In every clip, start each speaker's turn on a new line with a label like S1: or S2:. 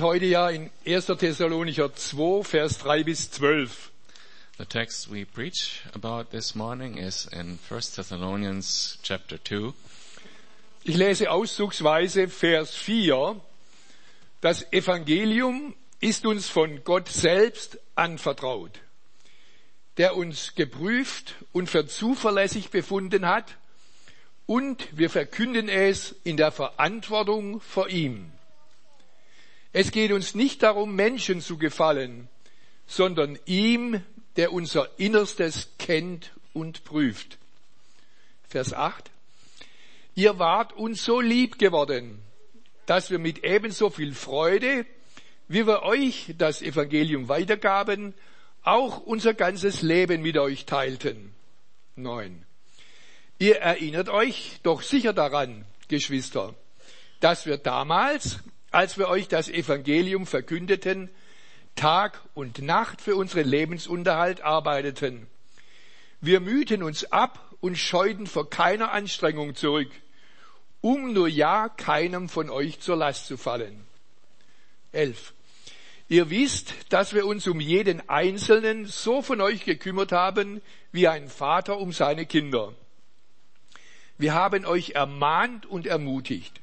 S1: heute ja in 1. Thessalonicher 2, Vers 3 bis 12.
S2: The text we preach about this morning is in 1 Thessalonians chapter 2.
S1: Ich lese auszugsweise Vers 4. Das Evangelium ist uns von Gott selbst anvertraut, der uns geprüft und für zuverlässig befunden hat, und wir verkünden es in der Verantwortung vor ihm. Es geht uns nicht darum, Menschen zu gefallen, sondern ihm, der unser Innerstes kennt und prüft. Vers 8. Ihr wart uns so lieb geworden, dass wir mit ebenso viel Freude, wie wir euch das Evangelium weitergaben, auch unser ganzes Leben mit euch teilten. 9. Ihr erinnert euch doch sicher daran, Geschwister, dass wir damals, als wir euch das Evangelium verkündeten, Tag und Nacht für unseren Lebensunterhalt arbeiteten. Wir mühten uns ab und scheuten vor keiner Anstrengung zurück, um nur ja keinem von euch zur Last zu fallen. Elf. Ihr wisst, dass wir uns um jeden Einzelnen so von euch gekümmert haben, wie ein Vater um seine Kinder. Wir haben euch ermahnt und ermutigt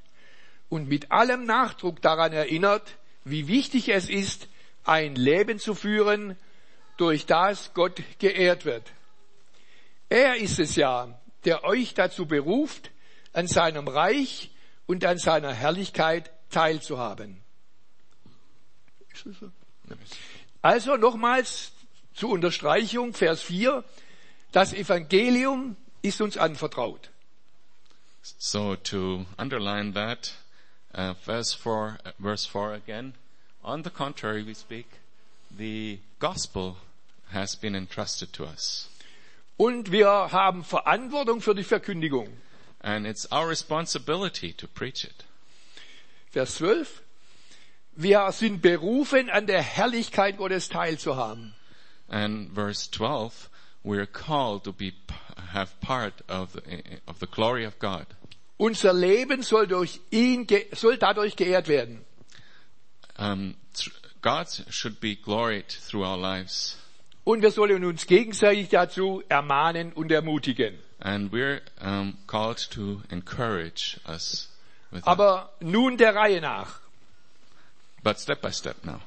S1: und mit allem Nachdruck daran erinnert, wie wichtig es ist, ein Leben zu führen, durch das Gott geehrt wird. Er ist es ja, der euch dazu beruft, an seinem Reich und an seiner Herrlichkeit teilzuhaben. Also nochmals zur Unterstreichung, Vers 4, das Evangelium ist uns anvertraut.
S2: So to underline that, uh, verse 4, uh, verse 4 again. On the contrary, we speak, the gospel has been entrusted to us.
S1: Und wir haben Verantwortung für die Verkündigung.
S2: And it's our responsibility to preach it.
S1: Vers 12. Wir sind berufen, an der Herrlichkeit Gottes teilzuhaben.
S2: And verse 12, we're called to be, have part of the, of the glory of God.
S1: Unser Leben soll durch ihn, soll dadurch geehrt werden.
S2: Um, God should be gloried through our lives.
S1: Und wir sollen uns gegenseitig dazu ermahnen und ermutigen.
S2: And we're um, called to encourage us with that.
S1: Aber nun der Reihe nach.
S2: But step by step now.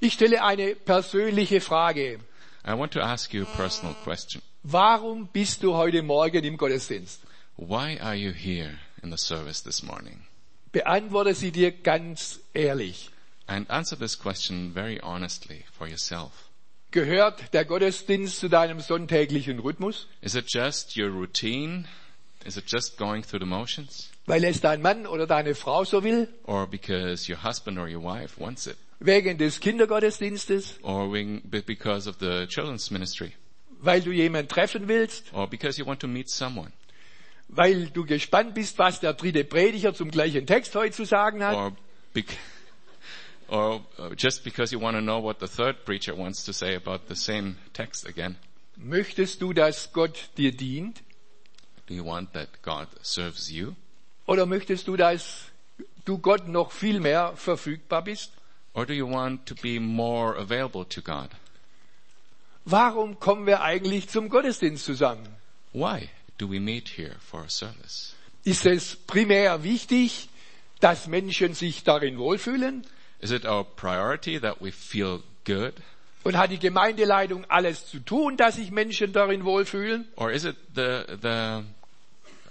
S1: Ich stelle eine persönliche Frage.
S2: I want to ask you a personal question.
S1: Warum bist du heute Morgen im Gottesdienst?
S2: Why are you here in the service this morning?
S1: Beantworte sie dir ganz ehrlich.
S2: And answer this question very honestly for yourself.
S1: Gehört der Gottesdienst zu deinem sonntäglichen Rhythmus?
S2: Is it just your routine? Is it just going through the motions?
S1: Weil es dein Mann oder deine Frau so will?
S2: Or because your husband or your wife wants it?
S1: Wegen des Kindergottesdienstes?
S2: Or because of the children's ministry?
S1: Weil du jemanden treffen willst?
S2: Or because you want to meet someone?
S1: Weil du gespannt bist, was der dritte Prediger zum gleichen Text heute zu sagen hat?
S2: Or, or uh, just because you want to know what the third preacher wants to say about the same text again?
S1: Möchtest du, dass Gott dir dient?
S2: Do you want that God serves you?
S1: Oder möchtest du, dass du Gott noch viel mehr verfügbar bist?
S2: Or do you want to be more available to God?
S1: Warum kommen wir eigentlich zum Gottesdienst zusammen?
S2: Why do we meet here for a service?
S1: Ist es primär wichtig, dass Menschen sich darin wohlfühlen?
S2: Is it our priority that we feel good?
S1: Und hat die Gemeindeleitung alles zu tun, dass sich Menschen darin wohlfühlen?
S2: Or is it the, the,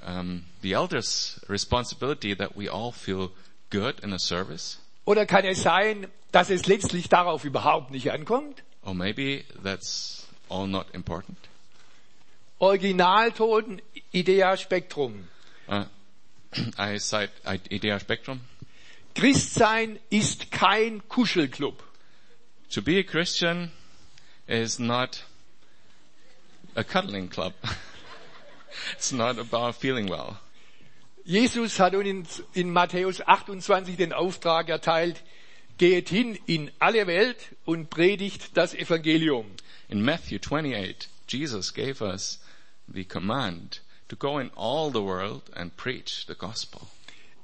S2: um, the elders' responsibility that we all feel good in a service?
S1: Oder kann es sein, dass es letztlich darauf überhaupt nicht ankommt?
S2: Or maybe that's all not important?
S1: Originalton Idea Spektrum.
S2: Uh, I cite Idea Spectrum.
S1: Christsein ist kein Kuschelclub.
S2: To be a Christian is not a cuddling club. it's not about feeling well.
S1: Jesus hat uns in Matthäus 28 den Auftrag erteilt, geht hin in alle Welt und predigt das Evangelium.
S2: In Matthew 28, Jesus gave us the command to go in all the world and preach the gospel.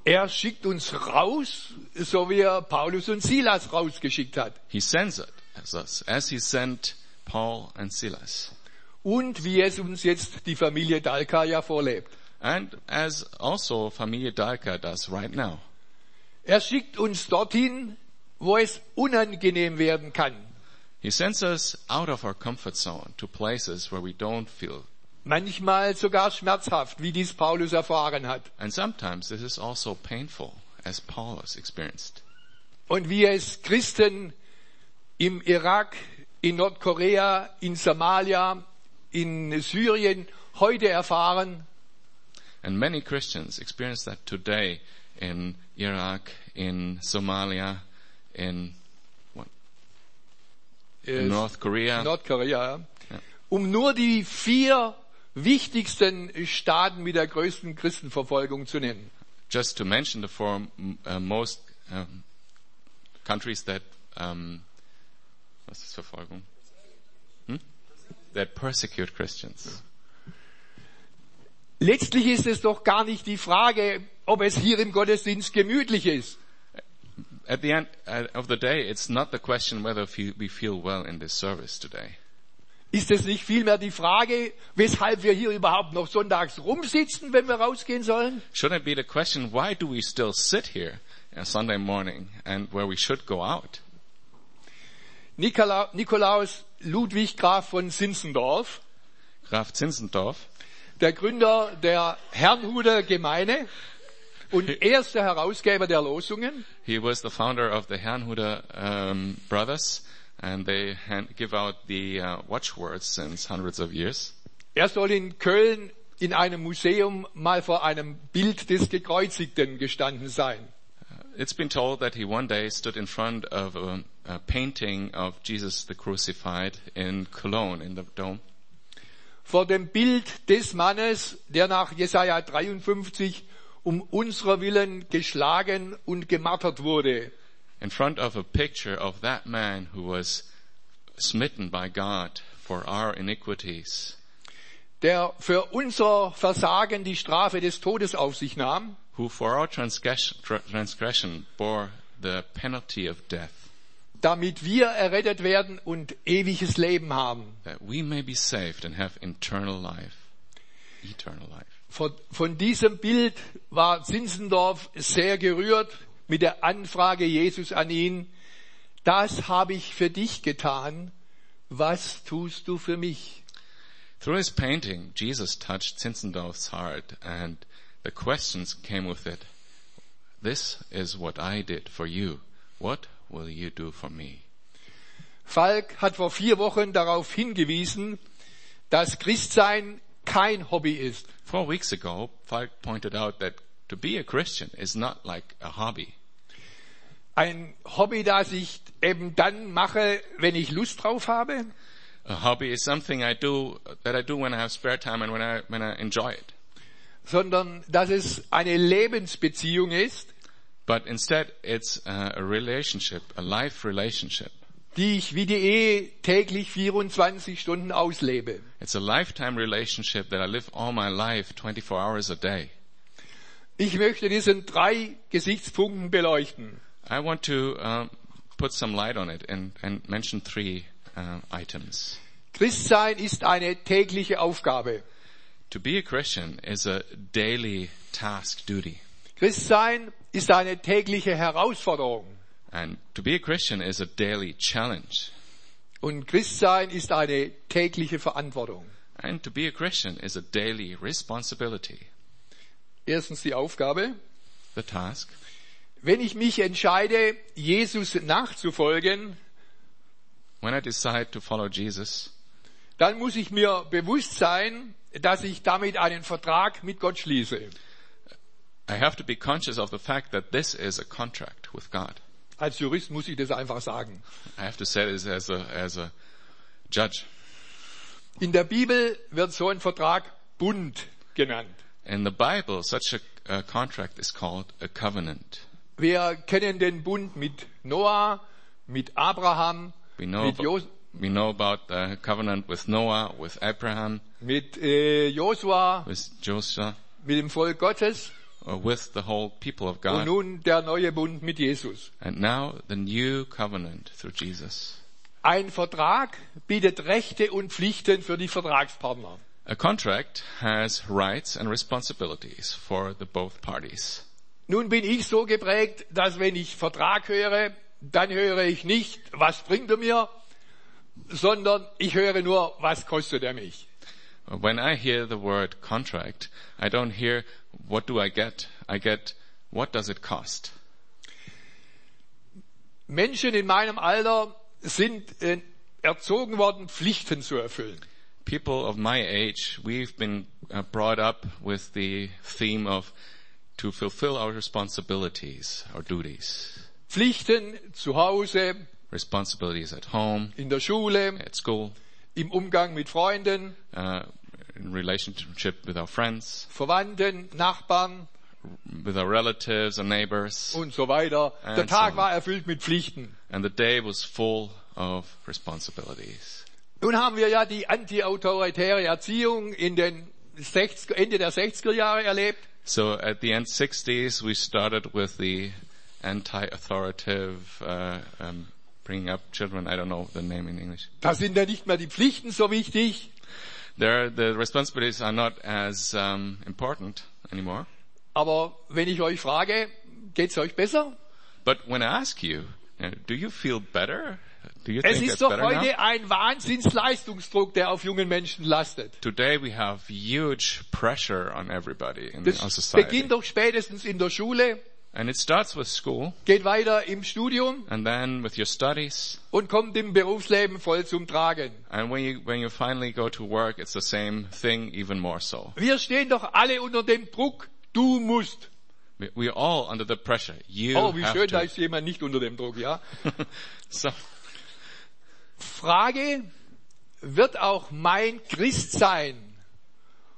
S1: Er schickt uns raus, so wie er Paulus und Silas rausgeschickt hat.
S2: He sends it as us, as he sent Paul and Silas.
S1: Und wie es uns jetzt die Familie Dalka ja vorlebt.
S2: And as also Familie Dalka does right now.
S1: Er schickt uns dorthin, wo es unangenehm werden kann.
S2: He sends us out of our comfort zone to places where we don't feel.
S1: Manchmal sogar schmerzhaft, wie dies Paulus erfahren hat.
S2: And sometimes this is also painful, as Paul has experienced.
S1: Und wie es Christen im Irak, in Nordkorea, in Somalia, in Syrien heute erfahren,
S2: And many Christians experience that today in Iraq, in Somalia, in, what, in North Korea.
S1: Nordkorea, ja.
S2: Ja.
S1: um nur die vier wichtigsten Staaten mit der größten Christenverfolgung zu nennen.
S2: Just to mention the four uh, most um, countries that, um, was ist Verfolgung? Hm? That persecute Christians.
S1: Letztlich ist es doch gar nicht die Frage, ob es hier im Gottesdienst gemütlich ist.
S2: At the end uh, of the day, it's not the question whether we feel well in this service today.
S1: Ist es nicht vielmehr die Frage, weshalb wir hier überhaupt noch sonntags rumsitzen, wenn wir rausgehen sollen?
S2: Shouldn't it be the question, why do we still sit here on Sunday morning and where we should go out?
S1: Nikola, Nikolaus Ludwig Graf von Zinzendorf,
S2: Graf Zinzendorf,
S1: der Gründer der Herrnhuter Gemeine und erster Herausgeber der Losungen,
S2: he was the founder of the Herrnhuter um, brothers and they hand, give out the uh, watchwords since hundreds of years.
S1: er soll in Köln in einem Museum mal vor einem Bild des Gekreuzigten gestanden sein.
S2: It's been told that he one day stood in front of a, a painting of Jesus the crucified in Cologne in the dome.
S1: Vor dem Bild des Mannes, der nach Jesaja 53 um unserer Willen geschlagen und gemartert wurde.
S2: In front of a picture of that man who was smitten by God for our iniquities,
S1: der für unser Versagen die Strafe des Todes auf sich nahm,
S2: who for our transgression, tra- transgression bore the penalty of death,
S1: damit wir errettet werden und ewiges Leben haben.
S2: that we may be saved and have eternal life. Eternal life.
S1: Von, von diesem Bild war Zinzendorf sehr gerührt mit der Anfrage Jesus an ihn, das habe ich für dich getan, was tust du für mich?
S2: Through his painting, Jesus touched Zinzendorf's heart and the questions came with it. This is what I did for you. What will you do for me?
S1: Falk hat vor vier Wochen darauf hingewiesen, dass Christsein kein Hobby ist.
S2: Four weeks ago, Falk pointed out that to be a Christian is not like a hobby.
S1: Ein Hobby, das ich eben dann mache, wenn ich Lust drauf habe,
S2: A hobby is something I do that I do when I have spare time and when I when I enjoy it.
S1: sondern dass es eine Lebensbeziehung ist,
S2: But instead, it's a relationship, a life relationship.
S1: die ich wie die Ehe täglich 24 Stunden auslebe.
S2: It's a lifetime relationship that I live all my life, 24 hours a day.
S1: Ich möchte diesen drei Gesichtspunkten beleuchten.
S2: I want to um, put some light on it and, and mention three uh, items.
S1: Christsein ist eine tägliche Aufgabe.
S2: To be a Christian is a daily task duty.
S1: Christsein ist eine tägliche Herausforderung.
S2: And to be a Christian is a daily challenge.
S1: Und Christsein ist eine tägliche Verantwortung.
S2: And to be a Christian is a daily responsibility.
S1: Erstens die Aufgabe.
S2: The task.
S1: Wenn ich mich entscheide, Jesus nachzufolgen,
S2: When I decide to follow Jesus,
S1: dann muss ich mir bewusst sein, dass ich damit einen Vertrag mit Gott schließe.
S2: I have to be conscious of the fact that this is a contract with God.
S1: Als Jurist muss ich das einfach sagen.
S2: I have to say this as a, as a judge.
S1: In der Bibel wird so ein Vertrag Bund genannt.
S2: In the Bible, such a, a contract is called a covenant.
S1: Wir kennen den Bund mit Noah, mit Abraham,
S2: We know,
S1: mit,
S2: about,
S1: Jos
S2: we know about the covenant with Noah, with Abraham,
S1: mit äh, Josua,
S2: with Joshua,
S1: mit dem Volk Gottes.
S2: with the whole people of
S1: Und
S2: God.
S1: nun der neue Bund mit Jesus.
S2: And now the new covenant through Jesus.
S1: Ein Vertrag bietet Rechte und Pflichten für die Vertragspartner.
S2: A contract has rights and responsibilities for the both parties.
S1: Nun bin ich so geprägt, dass wenn ich Vertrag höre, dann höre ich nicht, was bringt er mir, sondern ich höre nur, was kostet er mich.
S2: When I hear the word contract, I don't hear what do I get? I get what does it cost?
S1: Menschen in meinem Alter sind äh, erzogen worden, Pflichten zu erfüllen.
S2: People of my age, we've been uh, brought up with the theme of to fulfill our responsibilities, our duties.
S1: Pflichten zu Hause,
S2: Responsibilities at home,
S1: in der Schule,
S2: at school,
S1: im Umgang mit Freunden,
S2: uh, in relationship with our friends,
S1: Verwandten, Nachbarn
S2: with our relatives and neighbors.
S1: und so weiter. Der
S2: And
S1: Tag
S2: so on.
S1: war erfüllt mit Pflichten.
S2: And the day was full of responsibilities.
S1: Nun haben wir ja die antiautoritäre Erziehung in den 60, Ende der 60er Jahre erlebt.
S2: So at the end 60s, we started with the anti-authoritative, uh, um, bringing up children. I don't know the name in English.
S1: Da sind ja nicht mehr die Pflichten so wichtig,
S2: There, the responsibilities are not as um, important anymore.
S1: aber wenn ich euch frage, geht's euch besser?
S2: But when I ask you, you do you feel better?
S1: Es ist doch
S2: better now?
S1: heute ein Wahnsinnsleistungsdruck, der auf jungen Menschen lastet.
S2: Today we have huge pressure on everybody in our
S1: Das
S2: society.
S1: beginnt doch spätestens in der Schule,
S2: And it starts with school
S1: geht weiter im Studium
S2: and then with your studies.
S1: und kommt im Berufsleben voll zum Tragen.
S2: And when you, when you finally go to work, it's the same thing, even more so.
S1: Wir stehen doch alle unter dem Druck, du musst.
S2: We, we're all under the pressure. You
S1: Oh, wie
S2: have
S1: schön, da
S2: to.
S1: ist jemand nicht unter dem Druck, ja.
S2: so,
S1: Frage, wird auch mein Christsein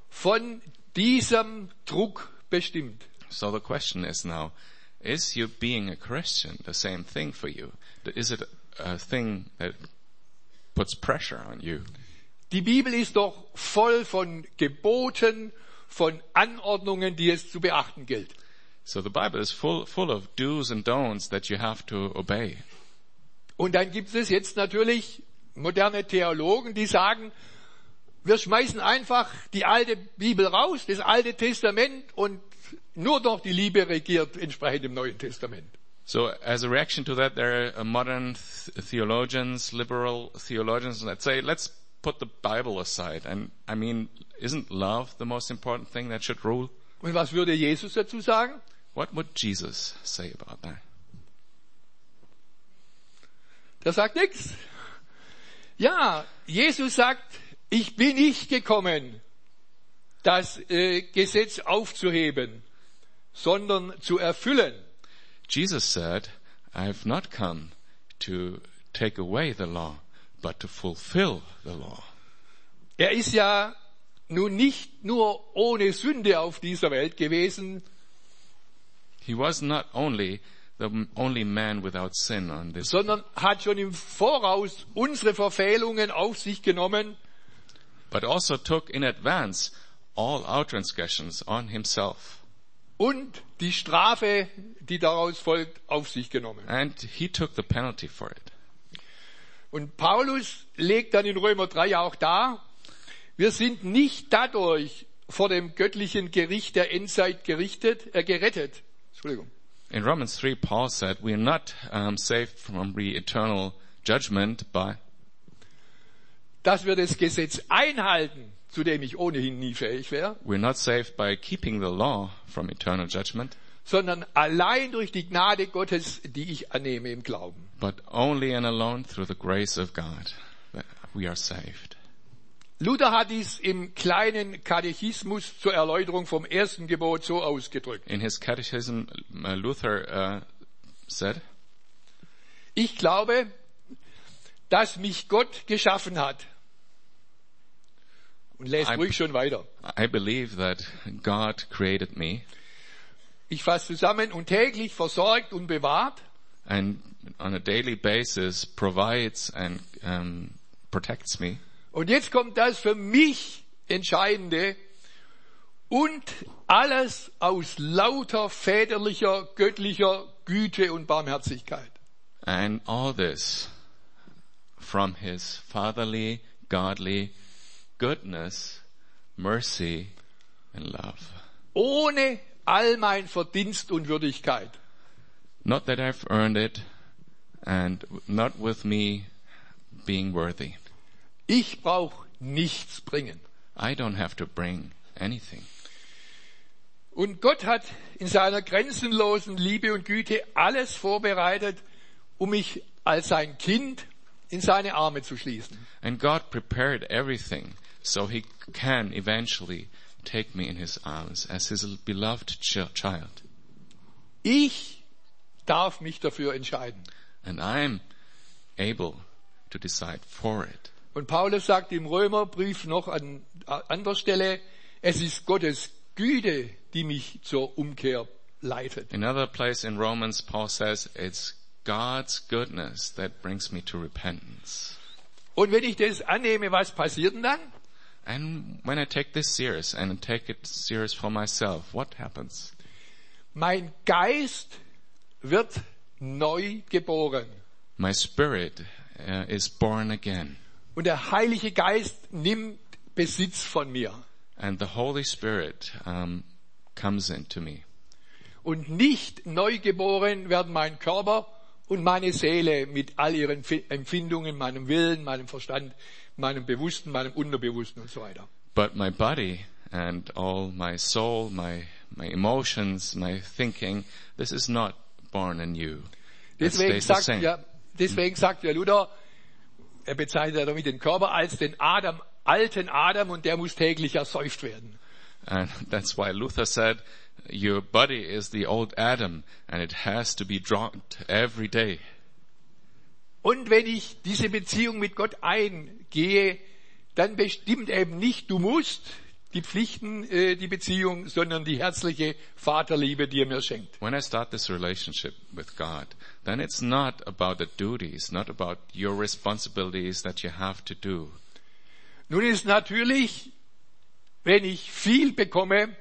S1: von diesem Druck bestimmt?
S2: so the question is now, is you being a Christian the same thing for you? Is it a thing that puts pressure on you?
S1: Die Bibel ist doch voll von Geboten, von Anordnungen, die es zu beachten gilt.
S2: So the Bible is full, full of do's and don'ts that you have to obey.
S1: Und dann gibt es jetzt natürlich moderne Theologen, die sagen, wir schmeißen einfach die alte Bibel raus, das alte Testament und nur noch die Liebe regiert entsprechend im Neuen Testament.
S2: So as a reaction to that, there are uh, modern th- theologians, liberal theologians that say, let's put the Bible aside. And I mean, isn't love the most important thing that should rule?
S1: Und was würde Jesus dazu sagen?
S2: What would Jesus say about that?
S1: Der sagt nichts. Ja, Jesus sagt, ich bin nicht gekommen, das äh, Gesetz aufzuheben, sondern zu erfüllen.
S2: Jesus said, I've not come to take away the law, but to fulfill the law.
S1: Er ist ja nun nicht nur ohne Sünde auf dieser Welt gewesen,
S2: He was not only the only man without sin on this,
S1: sondern hat schon im Voraus unsere Verfehlungen auf sich genommen
S2: but also took in advance all our transgressions on himself.
S1: und die Strafe, die daraus folgt, auf sich genommen.
S2: And he took the penalty for it.
S1: Und Paulus legt dann in Römer 3 auch dar, wir sind nicht dadurch vor dem göttlichen Gericht der Endzeit gerichtet, äh, gerettet. Entschuldigung.
S2: In Romans 3, Paul said, we are not um, saved from the eternal judgment by,
S1: Dass wir das Gesetz einhalten, zu dem ich ohnehin nie fähig wäre,
S2: we're not saved by keeping the law from eternal judgment,
S1: sondern allein durch die Gnade Gottes, die ich annehme im Glauben.
S2: but only and alone through the grace of God that we are saved.
S1: Luther hat dies im kleinen Katechismus zur Erläuterung vom ersten Gebot so ausgedrückt.
S2: In his catechism, uh, Luther uh, said,
S1: Ich glaube, dass mich Gott geschaffen hat. Und lest ruhig schon weiter.
S2: I believe that God created me
S1: Ich fasse zusammen und täglich versorgt und bewahrt
S2: and on a daily basis provides and um, protects me.
S1: Und jetzt kommt das für mich Entscheidende. Und alles aus lauter väterlicher, göttlicher Güte und Barmherzigkeit.
S2: And all this from his fatherly, godly goodness, mercy, and love.
S1: Ohne all mein Verdienst und Würdigkeit.
S2: Not that I've earned it, and not with me being worthy.
S1: Ich brauche nichts bringen.
S2: I don't have to bring anything.
S1: Und Gott hat in seiner grenzenlosen Liebe und Güte alles vorbereitet, um mich als sein Kind in seine Arme zu schließen.
S2: And God prepared everything so he can eventually take me in his arms as his beloved ch- child.
S1: Ich darf mich dafür entscheiden.
S2: And I'm able to decide for it.
S1: Und Paulus sagt im Römerbrief noch an anderer Stelle, es ist Gottes Güte, die mich zur Umkehr leitet.
S2: Another place in Romans, Paul says, it's God's goodness that brings me to repentance.
S1: Und wenn ich das annehme, was passiert denn dann?
S2: And when I take this serious and take it serious for myself, what happens?
S1: Mein Geist wird neu geboren.
S2: My spirit uh, is born again.
S1: Und der Heilige Geist nimmt Besitz von mir.
S2: And the Holy Spirit um, comes into me.
S1: Und nicht neu geboren werden mein Körper und meine Seele mit all ihren Fi- Empfindungen, meinem Willen, meinem Verstand, meinem Bewussten, meinem Unterbewussten und so weiter.
S2: But my body and all my soul, my, my emotions, my thinking, this is not born anew.
S1: Deswegen sagt, ja, deswegen sagt ja Luther, er bezeichnet damit den Körper als den Adam, alten Adam und der muss täglich ersäuft werden.
S2: And that's why Luther said, your body is the old Adam and it has to be dropped every day.
S1: Und wenn ich diese Beziehung mit Gott eingehe, dann bestimmt eben nicht, du musst die Pflichten, äh, die Beziehung, sondern die herzliche Vaterliebe, die er mir schenkt.
S2: When I start this relationship with God, then it's not about the duties, not about your responsibilities that you have to do.
S1: Nun ist natürlich, wenn ich viel bekomme,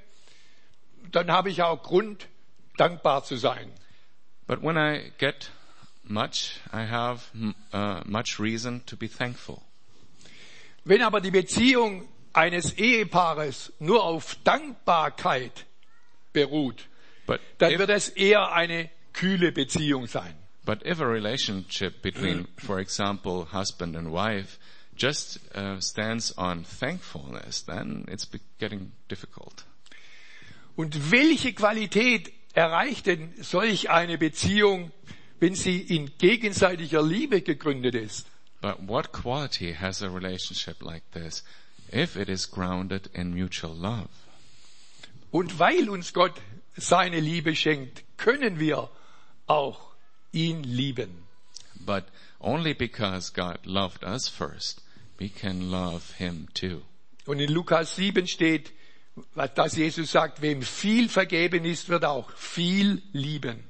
S1: dann habe ich auch Grund, dankbar zu sein.
S2: But when I get much, I have uh, much reason to be thankful.
S1: Wenn aber die Beziehung eines Ehepaares nur auf Dankbarkeit beruht,
S2: But
S1: dann
S2: if,
S1: wird es eher eine kühle Beziehung sein.
S2: but if a relationship between, for example, husband and wife just uh, stands on thankfulness, then it's getting difficult.
S1: Und welche Qualität erreicht denn solch eine Beziehung, wenn sie in gegenseitiger Liebe gegründet ist?
S2: But what quality has a relationship like this if it is grounded in mutual love?
S1: Und weil uns Gott seine Liebe schenkt, können wir auch ihn lieben.
S2: But only because God loved us first, we can love Him too.
S1: Und in Lukas 7 steht, dass Jesus sagt, wem viel vergeben ist, wird auch viel lieben.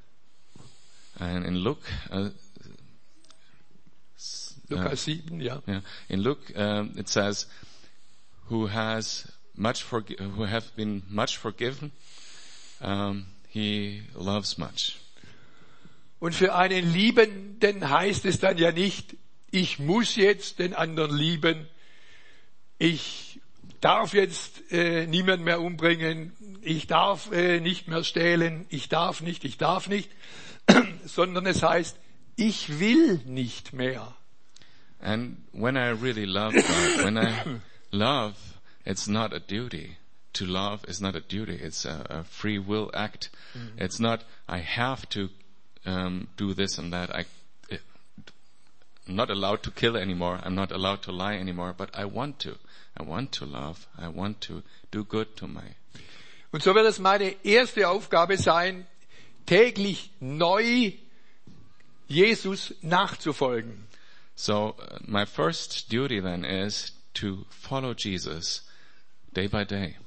S2: And in Luke, uh,
S1: Lukas 7, ja.
S2: yeah, in Luke um, it says, "Who has much forgi- who have been much forgiven, um, he loves much."
S1: Und für einen Liebenden heißt es dann ja nicht, ich muss jetzt den anderen lieben, ich darf jetzt äh, niemand mehr umbringen, ich darf äh, nicht mehr stehlen, ich darf nicht, ich darf nicht, sondern es heißt, ich will nicht mehr.
S2: And when I really love God, when I love, it's not a duty. To love is not a duty. It's a, a free will act. It's not, I have to um, do this and that. I, eh, I'm not allowed to kill anymore. I'm not allowed to lie anymore, but I want to. I want to love. I want to do good to my.
S1: Und so wird es meine erste Aufgabe sein, täglich neu Jesus nachzufolgen.
S2: So uh, my first duty then is to follow Jesus day by day.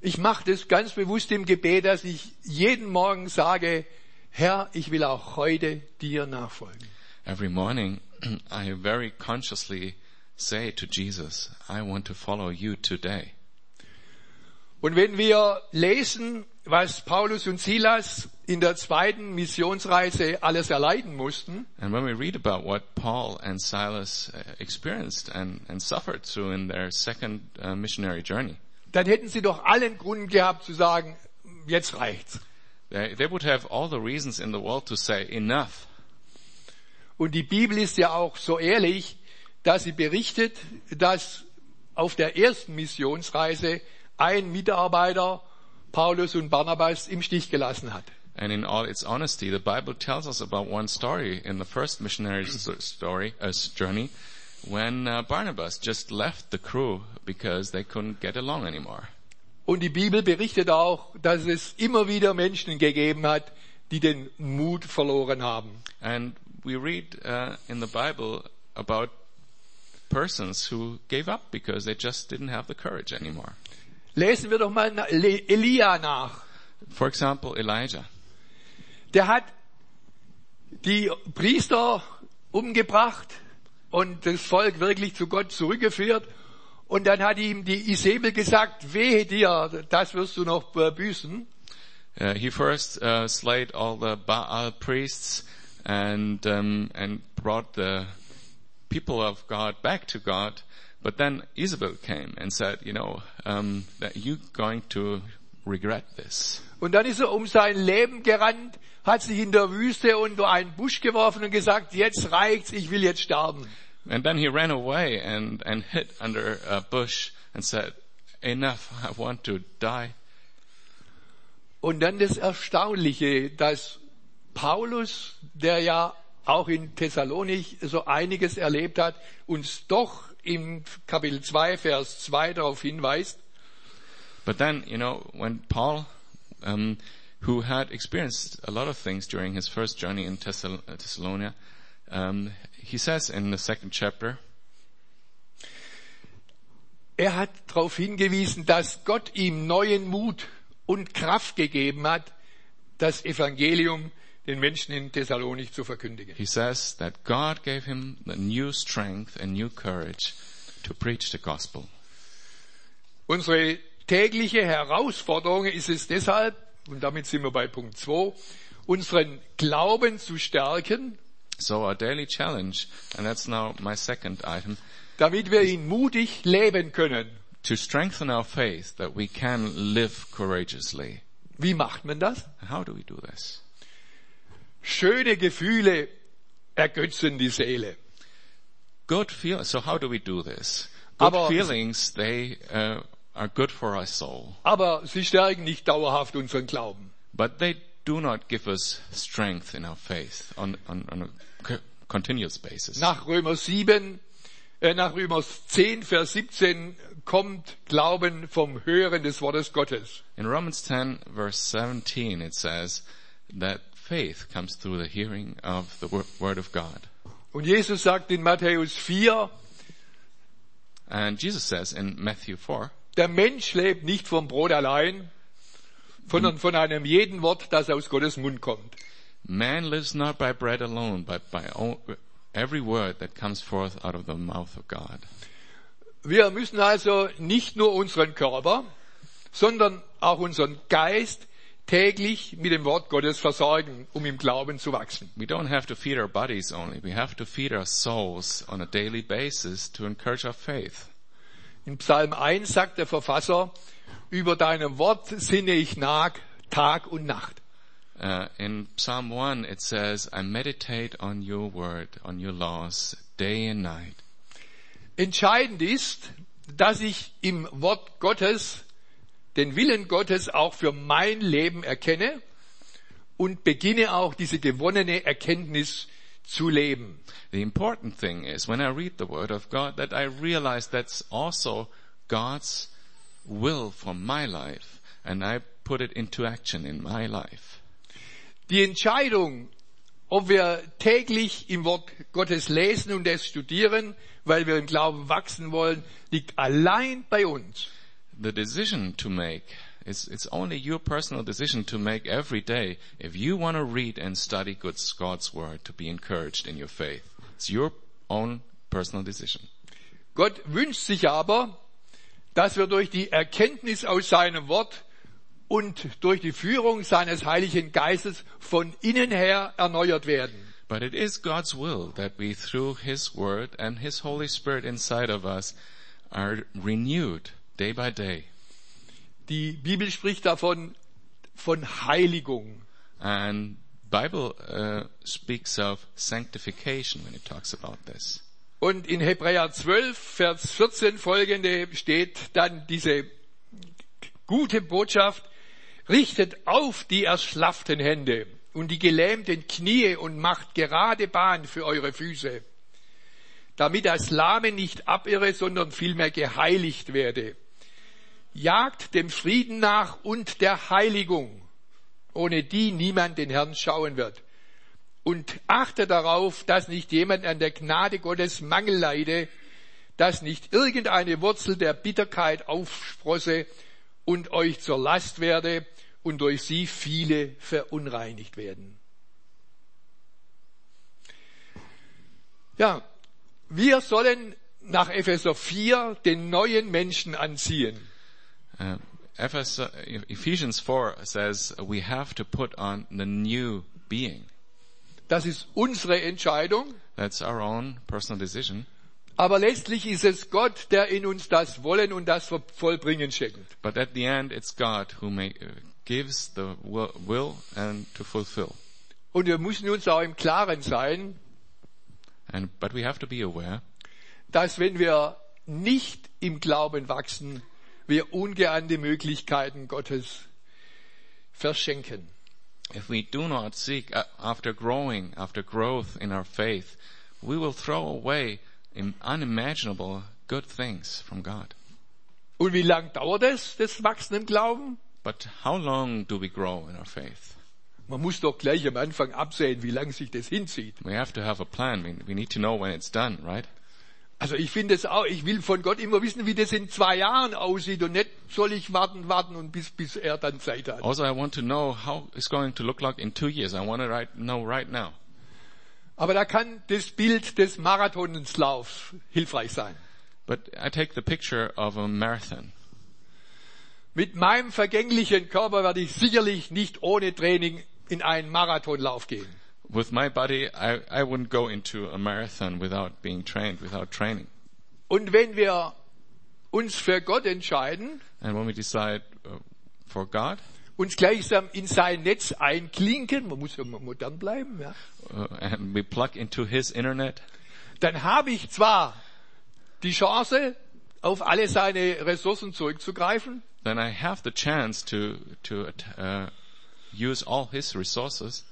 S1: Ich mache das ganz bewusst im Gebet, dass ich jeden Morgen sage, Herr, ich will auch heute dir nachfolgen.
S2: Every morning, I very consciously say to Jesus, I want to follow you today.
S1: Und wenn wir lesen, was Paulus und Silas in der zweiten Missionsreise alles erleiden mussten,
S2: And when we read about what Paul and Silas uh, experienced and, and suffered through in their second uh, missionary journey,
S1: dann hätten sie doch allen Grund gehabt zu sagen, jetzt reicht's.
S2: they, they would have all the reasons in the world to say, enough.
S1: Und die Bibel ist ja auch so ehrlich, dass sie berichtet, dass auf der ersten Missionsreise ein Mitarbeiter Paulus und Barnabas im Stich gelassen hat.
S2: And in all its honesty, the Bible tells us about one story in the first missionary story, uh, journey, when uh, Barnabas just left the crew because they couldn't get along anymore.
S1: Und die Bibel berichtet auch, dass es immer wieder Menschen gegeben hat, die den Mut verloren haben.
S2: And we read uh, in the Bible about persons who gave up because they just didn't have the courage anymore.
S1: Lesen wir doch mal Elia nach.
S2: For example, Elijah.
S1: Der hat die Priester umgebracht und das Volk wirklich zu Gott zurückgeführt. Und dann hat ihm die Isabel gesagt, wehe dir, das wirst du noch büßen.
S2: Uh, he first uh, slayed all the Baal priests and um, and brought the people of God back to God. But then Isabel came and said, you know, um, that you're going to regret this.
S1: Und dann ist er um sein Leben gerannt, hat sich in der Wüste unter einen Busch geworfen und gesagt, jetzt reicht's, ich will jetzt sterben.
S2: And then he ran away and, and hid under a bush and said, enough, I want to die.
S1: Und dann das Erstaunliche, dass Paulus, der ja auch in Thessalonich so einiges erlebt hat, uns doch im Kapitel 2, Vers 2 darauf hinweist,
S2: But then, you know, when Paul, um, who had experienced a lot of things during his first journey in Thessal- uh, Thessalonica, um, he says in the second chapter,
S1: er hat darauf hingewiesen, dass Gott ihm neuen Mut und Kraft gegeben hat, das Evangelium den Menschen in Thessalonich zu verkündigen.
S2: he says that God gave him the new strength and new courage to preach the gospel.
S1: Unsere tägliche Herausforderung ist es deshalb, und damit sind wir bei Punkt 2, unseren Glauben zu stärken,
S2: So our daily challenge, and that's now my second item,
S1: damit wir ihn mutig leben können.
S2: to strengthen our faith that we can live courageously.
S1: Wie macht man das?
S2: How do we do this?
S1: Schöne Gefühle ergötzen die Seele.
S2: Good feelings. So how do we do this? Good
S1: Aber-
S2: feelings, they uh, are good for our soul,
S1: Aber sie stärken nicht dauerhaft unseren Glauben.
S2: but they do not give us strength in our faith on, on, on a co- continuous basis.
S1: Nach Römer 7, äh, nach Römer 10, Vers 17 kommt Glauben vom Hören des Wortes Gottes.
S2: In Romans 10 verse 17 it says that faith comes through the hearing of the wo- word of God.
S1: Und Jesus sagt in Matthäus 4,
S2: And Jesus says in Matthew 4,
S1: der Mensch lebt nicht vom Brot allein, sondern von einem jeden Wort, das aus Gottes Mund kommt.
S2: man lives not by bread alone, but by every word that comes forth out of the mouth of God.
S1: Wir müssen also nicht nur unseren Körper, sondern auch unseren Geist täglich mit dem Wort Gottes versorgen, um im Glauben zu wachsen.
S2: We don't have to feed our bodies only. We have to feed our souls on a daily basis to encourage our faith.
S1: In Psalm 1 sagt der Verfasser, über deinem Wort sinne ich nach, Tag und Nacht.
S2: Uh, in Psalm 1 it says, I meditate on your word, on your laws, day and night.
S1: Entscheidend ist, dass ich im Wort Gottes den Willen Gottes auch für mein Leben erkenne und beginne auch diese gewonnene Erkenntnis zu leben.
S2: The important thing is when I read the word of God that I realize that's also God's will for my life and I put it into action in my life.
S1: Die Entscheidung, ob wir täglich im Wort Gottes lesen und es studieren, weil wir im Glauben wachsen wollen, liegt allein bei uns.
S2: The decision to make is it's only your personal decision to make every day if you want to read and study God's, God's word to be encouraged in your faith. It's your own personal decision.
S1: Gott wünscht sich aber, dass wir durch die Erkenntnis aus seinem Wort und durch die Führung seines Heiligen Geistes von innen her erneuert werden.
S2: But it is God's will that we, through His Word and His Holy Spirit inside of us, are renewed day by day.
S1: Die Bibel spricht davon von Heiligung.
S2: And Bible uh, speaks of sanctification when it talks about this.
S1: Und in Hebräer 12, Vers 14 folgende steht dann diese gute Botschaft, richtet auf die erschlafften Hände und die gelähmten Knie und macht gerade Bahn für eure Füße, damit das Lahme nicht abirre, sondern vielmehr geheiligt werde. Jagt dem Frieden nach und der Heiligung, ohne die niemand den Herrn schauen wird. Und achte darauf, dass nicht jemand an der Gnade Gottes Mangel leide, dass nicht irgendeine Wurzel der Bitterkeit aufsprosse und euch zur Last werde und durch sie viele verunreinigt werden. Ja, wir sollen nach Epheser 4 den neuen Menschen anziehen.
S2: Uh, Ephes- Ephesians 4 says we have to put on the new being.
S1: Das ist unsere Entscheidung.
S2: That's our own personal decision.
S1: Aber letztlich ist es Gott, der in uns das Wollen und das Vollbringen schenkt.
S2: But at the end, it's God who may, uh, gives the will, will and to fulfill.
S1: Und wir müssen uns auch im Klaren sein,
S2: And, but we have to be aware
S1: dass wenn wir nicht im Glauben wachsen, wir ungeahnte Möglichkeiten Gottes verschenken.
S2: if we do not seek after growing, after growth in our faith, we will throw away im- unimaginable good things from God.
S1: Und wie lang dauert es, das Wachsen im Glauben?
S2: But how long do we grow in our faith?
S1: Man muss doch gleich am Anfang absehen, wie lange sich das hinzieht.
S2: We have to have a plan. We, we need to know when it's done, right?
S1: Also ich finde es auch, ich will von Gott immer wissen, wie das in zwei Jahren aussieht und nicht soll ich warten, warten und bis, bis er dann Zeit hat.
S2: Also, I want to know how it's going to look like in two years. I want to right, know right now.
S1: Aber da kann das Bild des Marathonslaufs hilfreich sein.
S2: But I take the picture of a marathon.
S1: Mit meinem vergänglichen Körper werde ich sicherlich nicht ohne Training in einen Marathonlauf gehen.
S2: With my body, I, I wouldn't go into a marathon without being trained, without training.
S1: Und wenn wir uns für Gott entscheiden,
S2: And when we decide uh, for God,
S1: uns gleichsam in sein Netz einklinken, man muss ja modern bleiben, ja,
S2: uh, and we plug into His internet,
S1: dann habe ich zwar die Chance, auf alle seine Ressourcen zurückzugreifen,
S2: then I have the chance to to uh, use all His resources.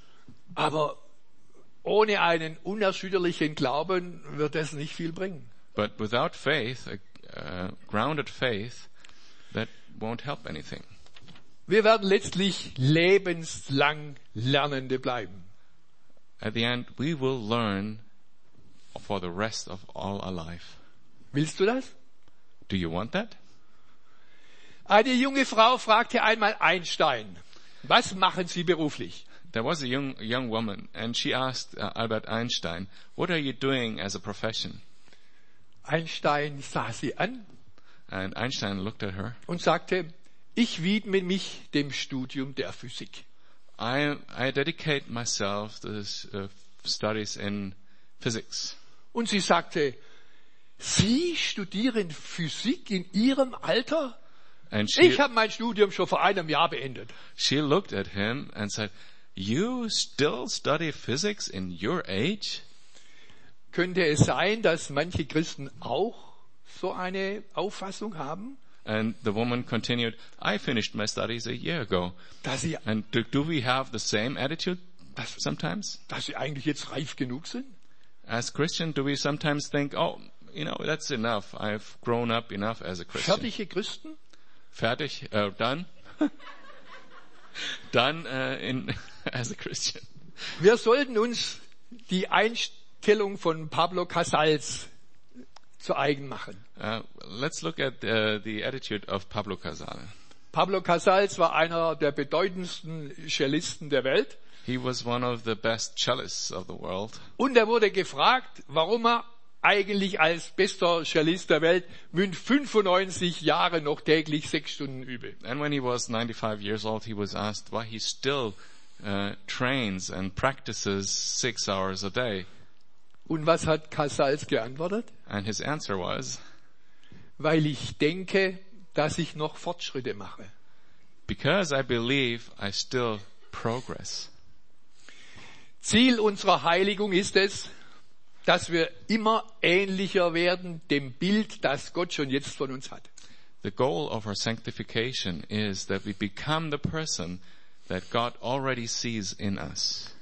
S1: aber ohne einen unerschütterlichen Glauben wird es nicht viel bringen.
S2: But without faith, a uh, grounded faith, that won't help anything.
S1: Wir werden letztlich lebenslang Lernende bleiben.
S2: At the end, we will learn for the rest of all our life.
S1: Willst du das?
S2: Do you want that?
S1: Eine junge Frau fragte einmal Einstein, was machen Sie beruflich?
S2: There was a young young woman, and she asked uh, Albert Einstein, "What are you doing as a profession?"
S1: Einstein sah sie an
S2: And Einstein looked at her.
S1: und sagte, ich widme mich dem Studium der Physik.
S2: I I dedicate myself to this, uh, studies in physics.
S1: Und sie sagte, Sie studieren Physik in Ihrem Alter?
S2: And she
S1: Ich habe mein Studium schon vor einem Jahr beendet.
S2: she looked at him and said, "You still study physics in your age?"
S1: Könnte es sein, dass manche Christen auch so eine Auffassung haben,
S2: And the woman continued, "I finished my studies a year ago."
S1: dass sie,
S2: And do, do we have the same attitude sometimes?
S1: dass sie eigentlich jetzt reif genug sind?
S2: As Christian, do we sometimes think, oh, you know, that's enough. I've grown up enough as a Christian.
S1: Fertige Christen?
S2: Fertig, uh, done. done uh, in as a Christian.
S1: Wir sollten uns die Einstellung von Pablo Casals zu eigen machen.
S2: Uh, let's look at uh, the attitude of Pablo Casal.
S1: Pablo Casals war einer der bedeutendsten Cellisten der Welt
S2: He was one of the best cellists of the world,
S1: und er wurde gefragt, warum er eigentlich als bester Cellist der Welt mit 95 Jahren noch täglich sechs Stunden übe.
S2: And when he was 95 years old, he was asked why he still uh, trains and practices six hours a day.
S1: Und was hat Casals geantwortet?
S2: And his answer was,
S1: Weil ich denke, dass ich noch Fortschritte mache.
S2: because I believe I still progress.
S1: Ziel unserer Heiligung ist es, dass wir immer ähnlicher werden dem Bild, das Gott schon jetzt von uns hat.
S2: The goal of our sanctification is that we become the person that God already sees in us.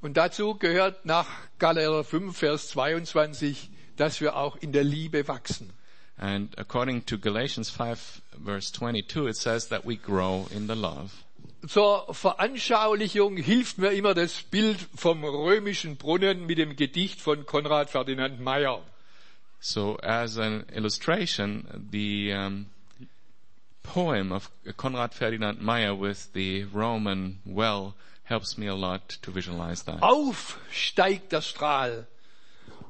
S1: Und dazu gehört nach Galater 5, Vers 22, dass wir auch in der Liebe wachsen.
S2: And according to Galatians 5 verse 22, it says that we grow in the love.
S1: Zur Veranschaulichung hilft mir immer das Bild vom römischen Brunnen mit dem Gedicht von Konrad Ferdinand Meyer.
S2: So as an illustration, the um, poem of Konrad Ferdinand Meyer with the Roman well helps me a lot to visualize that.
S1: Auf steigt der Strahl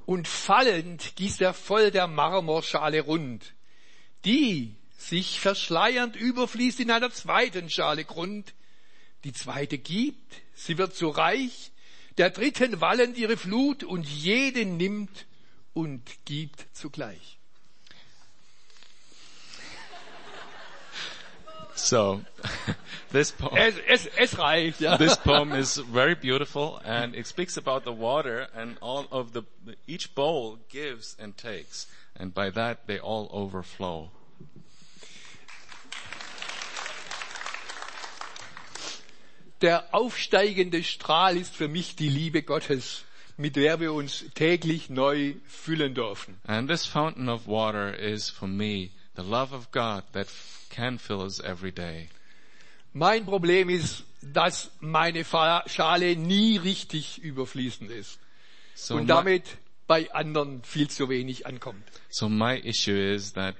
S1: und fallend gießt er voll der Marmorschale rund. Die, sich verschleiernd überfließt in einer zweiten Schale Grund. Die zweite gibt, sie wird so reich, der dritten wallend ihre Flut und jede nimmt und gibt zugleich.
S2: So this poem,
S1: Es, es, es reicht, ja.
S2: this poem is very beautiful and it speaks about the water and all of the, each bowl gives and takes and by that they all overflow.
S1: Der aufsteigende Strahl ist für mich die Liebe Gottes, mit der wir uns täglich neu füllen dürfen.
S2: And this fountain of water is for me the love of God that can fill us every day.
S1: Mein Problem ist, dass meine Schale nie richtig überfließend ist
S2: So
S1: und damit bei anderen viel zu wenig ankommt.
S2: so my issue is that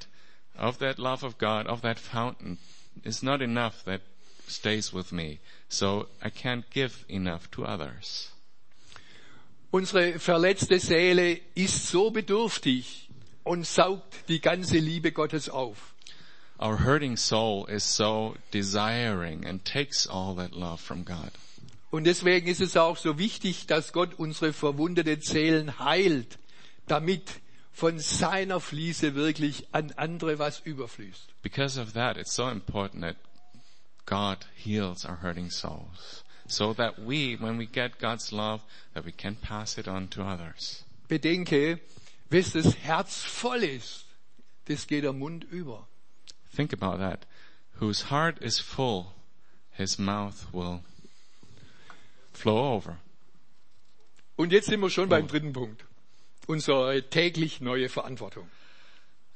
S2: of that love of God, of that fountain, is not enough that stays with me. So I can't give enough to others.
S1: Unsere verletzte Seele ist so bedürftig und saugt die ganze Liebe Gottes auf.
S2: Our hurting soul is so desiring and takes all that love from God.
S1: Und deswegen ist es auch so wichtig, dass Gott unsere verwundeten Seelen heilt, damit von seiner Fließe wirklich an andere was überfließt.
S2: Because of that, it's so important that God heals our hurting souls. So that we, when we get God's love, that we can pass it on to others.
S1: Bedenke, wes das Herz voll ist, das geht der Mund über.
S2: Think about that. Whose heart is full, his mouth will flow over.
S1: Und jetzt sind wir schon beim dritten Punkt. Unsere täglich neue Verantwortung.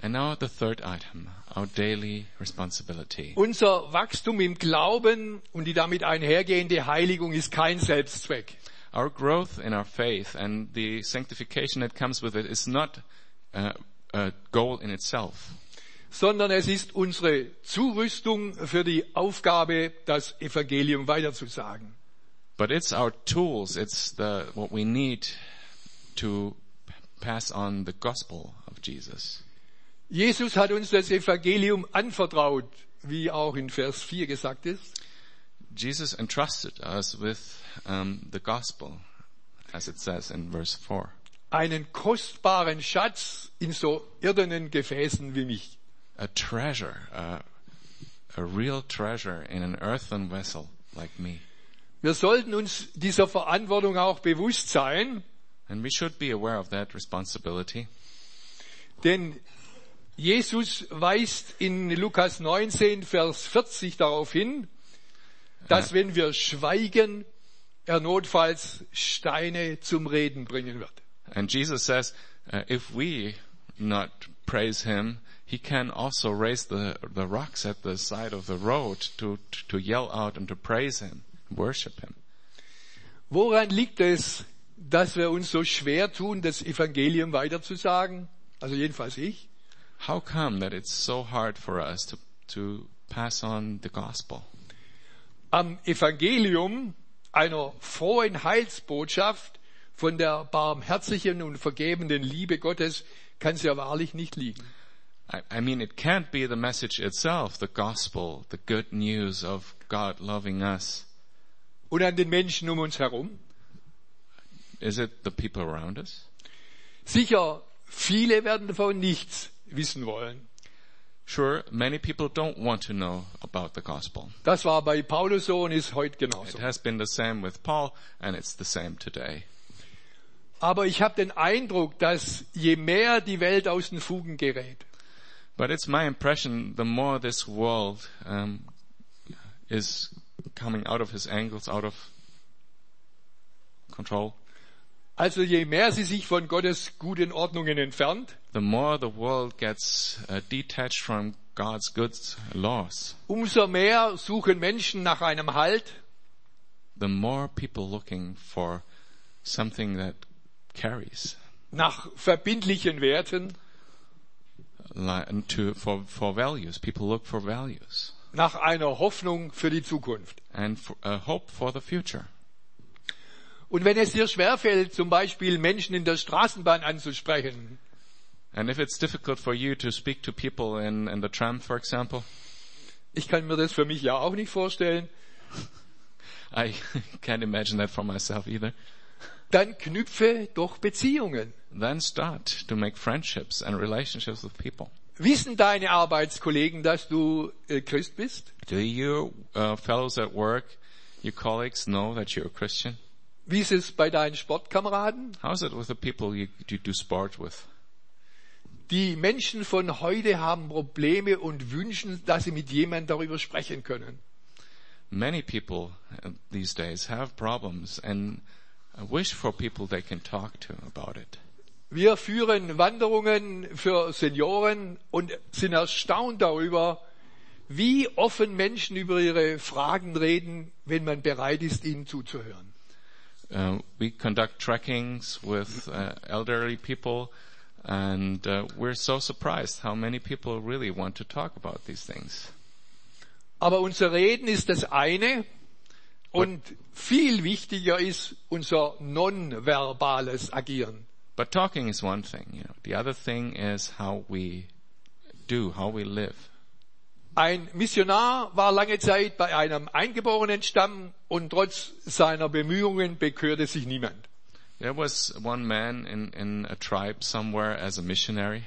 S2: And now the third item, our daily responsibility.
S1: Unser Wachstum im Glauben und die damit einhergehende Heiligung ist kein Selbstzweck.
S2: Our growth in our faith and the sanctification that comes with it is not uh, a goal in itself.
S1: sondern es ist unsere Zurüstung für die Aufgabe, das Evangelium weiterzusagen.
S2: But it's our tools, it's the, what we need to pass on the gospel of Jesus.
S1: Jesus hat uns das Evangelium anvertraut, wie auch in Vers 4 gesagt ist.
S2: Jesus entrusted us with um, the gospel, as it says in verse 4.
S1: Einen kostbaren Schatz in so irdenen Gefäßen wie mich.
S2: A treasure, a, a real treasure in an earthen vessel like me.
S1: Wir sollten uns dieser Verantwortung auch bewusst sein,
S2: And we should be aware of that responsibility.
S1: denn Jesus weist in Lukas 19, Vers 40 darauf hin, dass wenn wir schweigen, er notfalls Steine zum Reden bringen wird.
S2: And Jesus says, uh, if we not praise him, he can also raise the, the rocks at the side of the road to, to yell out and to praise him, worship him.
S1: Woran liegt es, dass wir uns so schwer tun, das Evangelium weiterzusagen? Also jedenfalls ich.
S2: How come that it's so hard for us to, to pass on the gospel?
S1: Am Evangelium, einer frohen Heilsbotschaft von der barmherzigen und vergebenden Liebe Gottes kann es ja wahrlich nicht liegen.
S2: I, I mean, it can't be the message itself, the gospel, the good news of God loving us.
S1: Und an den Menschen um uns herum?
S2: Is it the people around us?
S1: Sicher, viele werden davon nichts wissen wollen.
S2: Sure, many people don't want to know about the gospel.
S1: Das war bei Paulus so und ist heute
S2: It
S1: genauso.
S2: has been the same with Paul, and it's the same today.
S1: Aber ich habe den Eindruck, dass je mehr die Welt aus den Fugen gerät,
S2: But it's my impression the more this world um, is coming out of his angles, out of control,
S1: also je mehr sie sich von Gottes guten Ordnungen entfernt,
S2: the more the world gets uh, detached from God's good laws,
S1: umso mehr suchen Menschen nach einem Halt,
S2: the more people looking for something that carries
S1: nach verbindlichen Werten,
S2: to for for values. People look for values
S1: nach einer Hoffnung für die Zukunft.
S2: and for, a hope for the future.
S1: Und wenn es dir schwerfällt, zum Beispiel Menschen in der Straßenbahn anzusprechen,
S2: And if it's difficult for you to speak to people in, in the tram, for example,
S1: ich kann mir das für mich ja auch nicht vorstellen,
S2: I can't imagine that for myself either.
S1: dann knüpfe doch Beziehungen.
S2: Then start to make friendships and relationships with people.
S1: Wissen deine Arbeitskollegen, dass du äh, Christ bist?
S2: Do your uh, fellows at work, your colleagues know that you're a Christian?
S1: Wie ist es bei deinen Sportkameraden?
S2: How's it with the people you, you do sport with?
S1: Die Menschen von heute haben Probleme und wünschen, dass sie mit jemandem darüber sprechen können.
S2: Many people uh, these days have problems and wish for people they can talk to about it.
S1: Wir führen Wanderungen für Senioren und sind erstaunt darüber, wie offen Menschen über ihre Fragen reden, wenn man bereit ist, ihnen zuzuhören.
S2: Uh, we conduct trekkings with uh, elderly people, and uh, we're so surprised how many people really want to talk about these things.
S1: Aber unser Reden ist das eine und viel wichtiger ist unser nonverbales Agieren.
S2: But talking is one thing, you know. The other thing is how we do, how we live.
S1: Ein Missionar war lange Zeit bei einem eingeborenen Stamm und trotz seiner Bemühungen bekörte sich niemand.
S2: There was one man in, in a tribe somewhere as a missionary,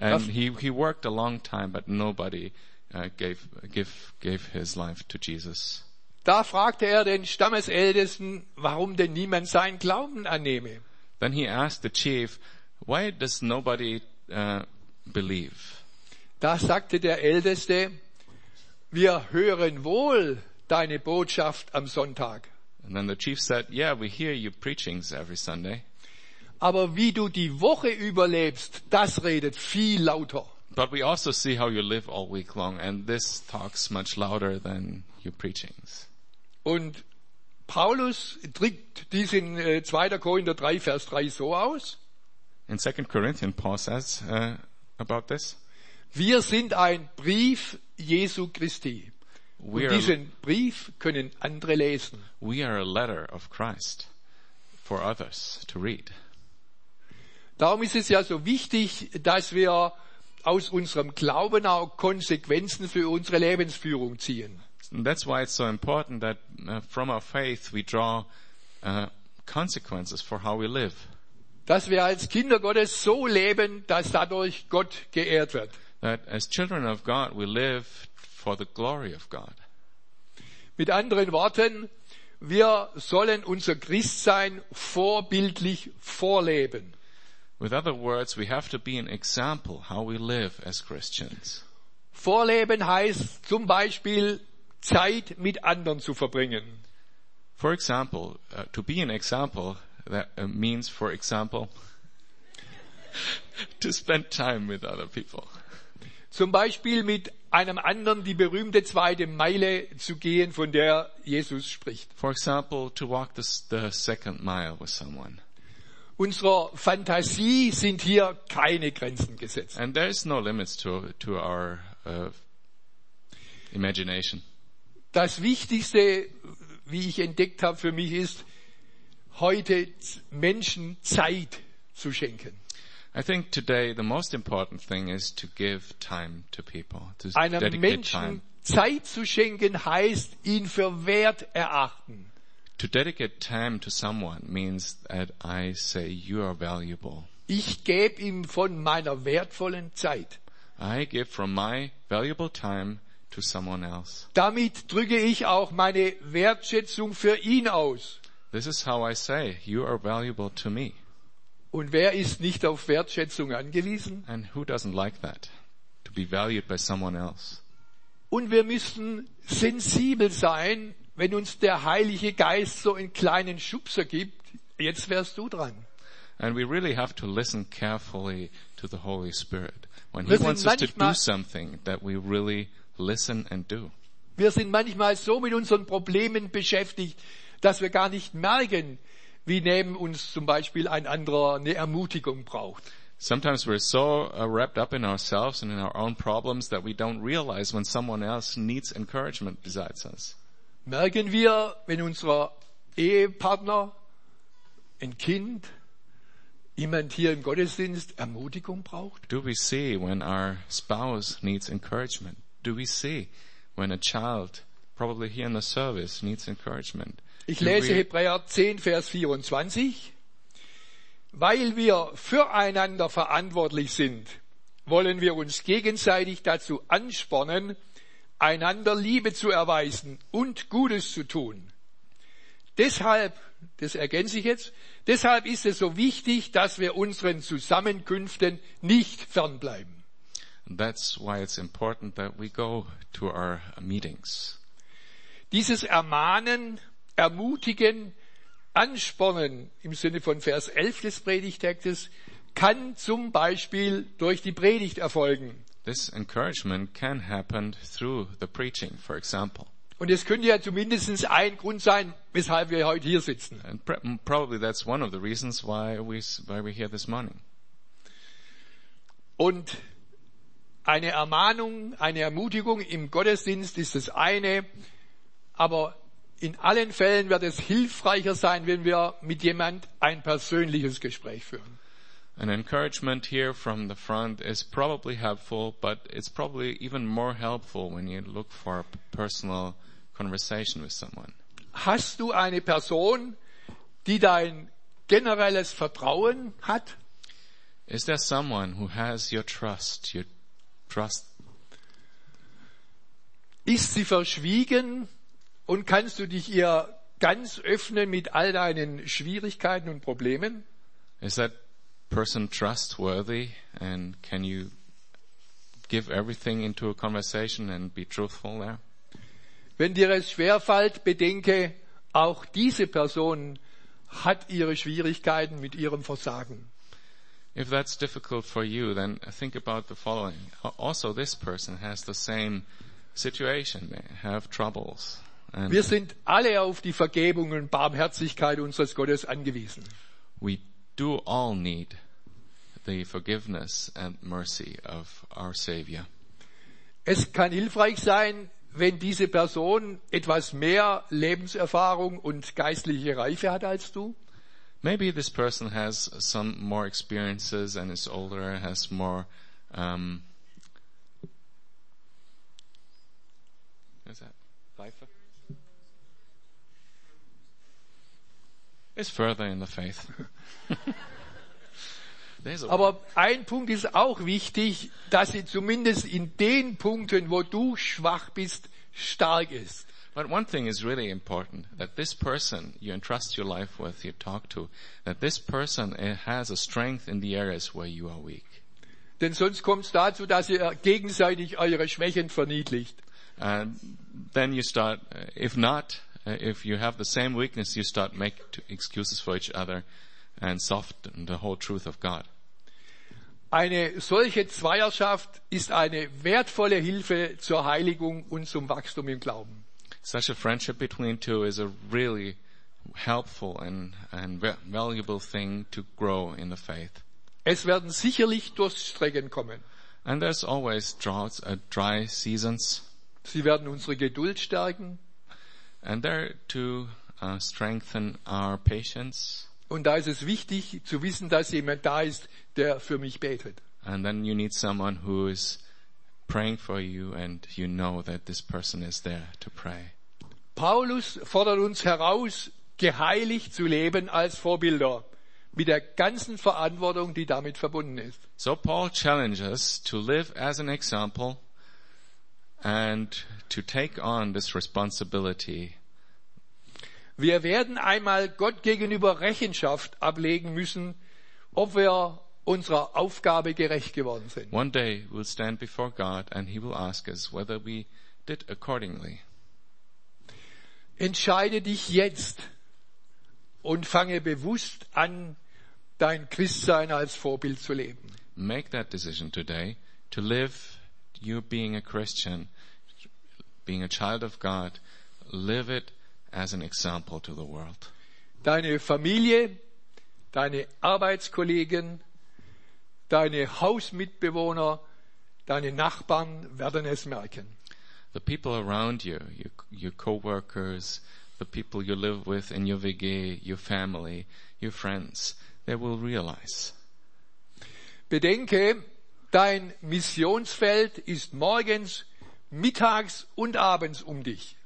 S2: and he, he worked a long time, but nobody uh, gave, gave, gave his life to Jesus.
S1: Da fragte er den Stammesältesten, warum denn niemand seinen Glauben annehme.
S2: Then he asked the chief, why does nobody uh, believe?
S1: Da sagte der Älteste, wir hören wohl deine Botschaft am Sonntag,
S2: And then the chief said, yeah, we hear you preachings every Sunday,
S1: aber wie du die Woche überlebst, das redet viel lauter.
S2: but we also see how you live all week long, and this talks much louder than your preachings.
S1: Und Paulus drückt dies in äh, 2. Korinther 3, Vers 3 so aus.
S2: In 2 Corinthians, Paul says uh, about this,
S1: Wir sind ein Brief Jesu Christi.
S2: we
S1: Und
S2: are,
S1: diesen Brief können andere lesen.
S2: we are a letter of Christ for others to read.
S1: Darum ist es ja so wichtig, dass wir aus unserem Glauben auch Konsequenzen für unsere Lebensführung ziehen.
S2: And that's why it's so important that uh, from our faith we draw uh, consequences for how we live.
S1: Dass wir als Kinder Gottes so leben, dass dadurch Gott geehrt wird.
S2: That as children of God we live for the glory of God.
S1: Mit anderen Worten, wir sollen unser Christsein vorbildlich vorleben.
S2: With other words, we have to be an example how we live as Christians.
S1: Vorleben heißt zum Beispiel Zeit mit anderen zu verbringen.
S2: For example, uh, to be an example, that uh, means, for example, to spend time with other people.
S1: Zum Beispiel mit einem anderen die berühmte zweite Meile zu gehen, von der Jesus spricht.
S2: For example, to walk the, the second mile with someone.
S1: Unserer Fantasie sind hier keine Grenzen gesetzt.
S2: And there is no limits to, to our uh, imagination.
S1: Das Wichtigste, wie ich entdeckt habe für mich ist, heute Menschen Zeit zu schenken.
S2: I think today the most important thing is to give time to people, to
S1: Einem
S2: dedicate time.
S1: Menschen Zeit zu schenken heißt, ihn für wert erachten.
S2: To dedicate time to someone means that I say you are valuable.
S1: Ich gebe ihm von meiner wertvollen Zeit.
S2: I give from my valuable time to someone else.
S1: Damit drücke ich auch meine Wertschätzung für ihn aus.
S2: This is how I say you are valuable to me.
S1: Und wer ist nicht auf Wertschätzung angewiesen?
S2: And who doesn't like that? To be valued by someone else.
S1: Und wir müssen sensibel sein, wenn uns der Heilige Geist so einen kleinen Schubser gibt. Jetzt wärst du dran.
S2: And we really have to listen carefully to the Holy Spirit. When He wants us to do something, that we really listen and do.
S1: Wir sind manchmal so mit unseren Problemen beschäftigt, dass wir gar nicht merken, wie neben uns zum Beispiel ein anderer eine Ermutigung braucht.
S2: Sometimes we're so uh, wrapped up in ourselves and in our own problems that we don't realize when someone else needs encouragement besides us.
S1: Merken wir, wenn unser Ehepartner, ein Kind, jemand hier im Gottesdienst Ermutigung braucht?
S2: Do we see when our spouse needs encouragement? Do we see when a child, probably here in the service, needs encouragement?
S1: Ich lese Hebräer 10, Vers 24. Weil wir füreinander verantwortlich sind, wollen wir uns gegenseitig dazu anspornen, einander Liebe zu erweisen und Gutes zu tun. Deshalb, das ergänze ich jetzt, deshalb ist es so wichtig, dass wir unseren Zusammenkünften nicht fernbleiben.
S2: That's why it's important that we go to our meetings.
S1: Dieses Ermahnen, Ermutigen, Anspornen im Sinne von Vers 11 des Predigtextes kann zum Beispiel durch die Predigt erfolgen.
S2: This encouragement can happen through the preaching, for example.
S1: Und es könnte ja zumindest ein Grund sein, weshalb wir heute hier sitzen.
S2: And pr- probably that's one of the reasons why we, why we're here this morning.
S1: Und eine Ermahnung, eine Ermutigung im Gottesdienst ist das eine, aber in allen Fällen wird es hilfreicher sein, wenn wir mit jemand ein persönliches Gespräch führen.
S2: An encouragement here from the front is probably helpful, but it's probably even more helpful when you look for a personal conversation with someone.
S1: Hast du eine Person, die dein generelles Vertrauen hat?
S2: Is there someone who has your trust, your trust?
S1: Ist sie verschwiegen und kannst du dich ihr ganz öffnen mit all deinen Schwierigkeiten und Problemen?
S2: Is that person trustworthy and can you give everything into a conversation and be truthful there?
S1: Wenn dir es schwerfällt, bedenke, auch diese Person hat ihre Schwierigkeiten mit ihrem Versagen.
S2: If that's difficult for you, then think about the following. Al- Also, this person has the same situation. They have troubles. And
S1: Wir sind alle auf die Vergebung und Barmherzigkeit unseres Gottes angewiesen.
S2: we do all need the forgiveness and mercy of our Savior.
S1: Es kann hilfreich sein, wenn diese Person etwas mehr Lebenserfahrung und geistliche Reife hat als du.
S2: Maybe this person has some more experiences and is older, has more, um, is that Reife? Is further in the faith.
S1: Aber ein Punkt ist auch wichtig, dass sie zumindest in den Punkten, wo du schwach bist, stark ist.
S2: But one thing is really important, that this person you entrust your life with, you talk to, that this person eh, has a strength in the areas where you are weak.
S1: Denn sonst kommt es dazu, dass ihr gegenseitig eure Schwächen verniedlicht.
S2: And then you start, uh, if not, if you have the same weakness, you start make t- excuses for each other and soften the whole truth of God.
S1: Eine solche Zweierschaft ist eine wertvolle Hilfe zur Heiligung und zum Wachstum im Glauben.
S2: Such a friendship between two is a really helpful and, and va- valuable thing to grow in the faith.
S1: Es werden sicherlich Durststrecken kommen.
S2: And there's always droughts, uh, dry seasons,
S1: Sie werden unsere Geduld stärken.
S2: And they're to uh, strengthen our patience.
S1: Und da ist es wichtig zu wissen, dass jemand da ist, der für mich betet.
S2: And then you need someone who is praying for you and you know that this person is there to pray.
S1: Paulus fordert uns heraus, geheiligt zu leben als Vorbilder, mit der ganzen Verantwortung, die damit verbunden ist.
S2: So Paul challenges us to live as an example and to take on this responsibility.
S1: Wir werden einmal Gott gegenüber Rechenschaft ablegen müssen, ob wir unserer Aufgabe gerecht geworden sind.
S2: One day we'll stand before God and he will ask us whether we did accordingly.
S1: Entscheide dich jetzt und fange bewusst an, dein Christsein als Vorbild zu leben.
S2: Make that decision today to live you being a Christian, being a child of God, live it as an example to the world.
S1: Deine Familie, deine Arbeitskollegen, deine Hausmitbewohner, deine Nachbarn werden es merken.
S2: The people around you, your, your co-workers, the people you live with in your WG, your family, your friends, they will realize.
S1: Bedenke, dein Missionsfeld ist morgens, mittags und abends um dich.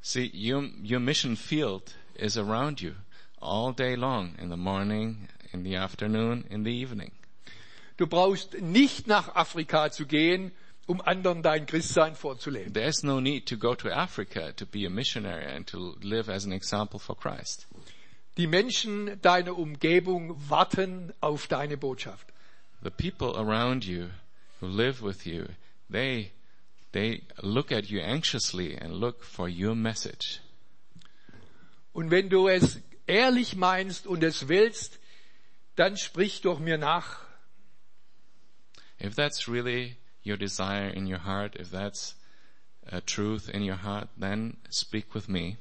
S2: See, your, your mission field is around you all day long, in the morning, in the afternoon, in the evening.
S1: Du brauchst nicht nach Afrika zu gehen, um anderen dein Christsein vorzuleben.
S2: There's no need to go to Africa to be a missionary and to live as an example for Christ.
S1: Die Menschen deiner Umgebung warten auf deine Botschaft.
S2: The people around you who live with you, they, they look at you anxiously and look for your message.
S1: Und wenn du es ehrlich meinst und es willst, dann sprich doch mir nach.
S2: If that's really your desire in your heart, if that's a truth in your heart, then speak with me.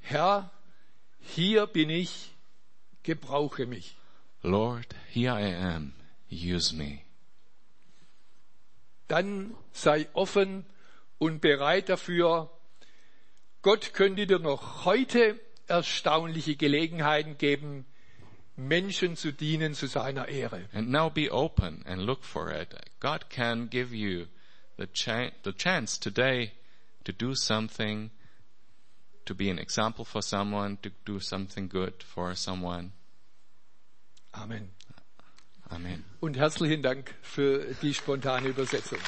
S1: Herr, hier bin ich, gebrauche mich.
S2: Lord, here I am. Use me.
S1: Dann sei offen und bereit dafür. Gott könnte dir noch heute erstaunliche Gelegenheiten geben, Menschen zu dienen zu seiner Ehre.
S2: And now be open and look for it. God can give you the, cha- the chance today to do something, to be an example for someone, to do something good for someone.
S1: Amen.
S2: Amen.
S1: Und herzlichen Dank für die spontane Übersetzung.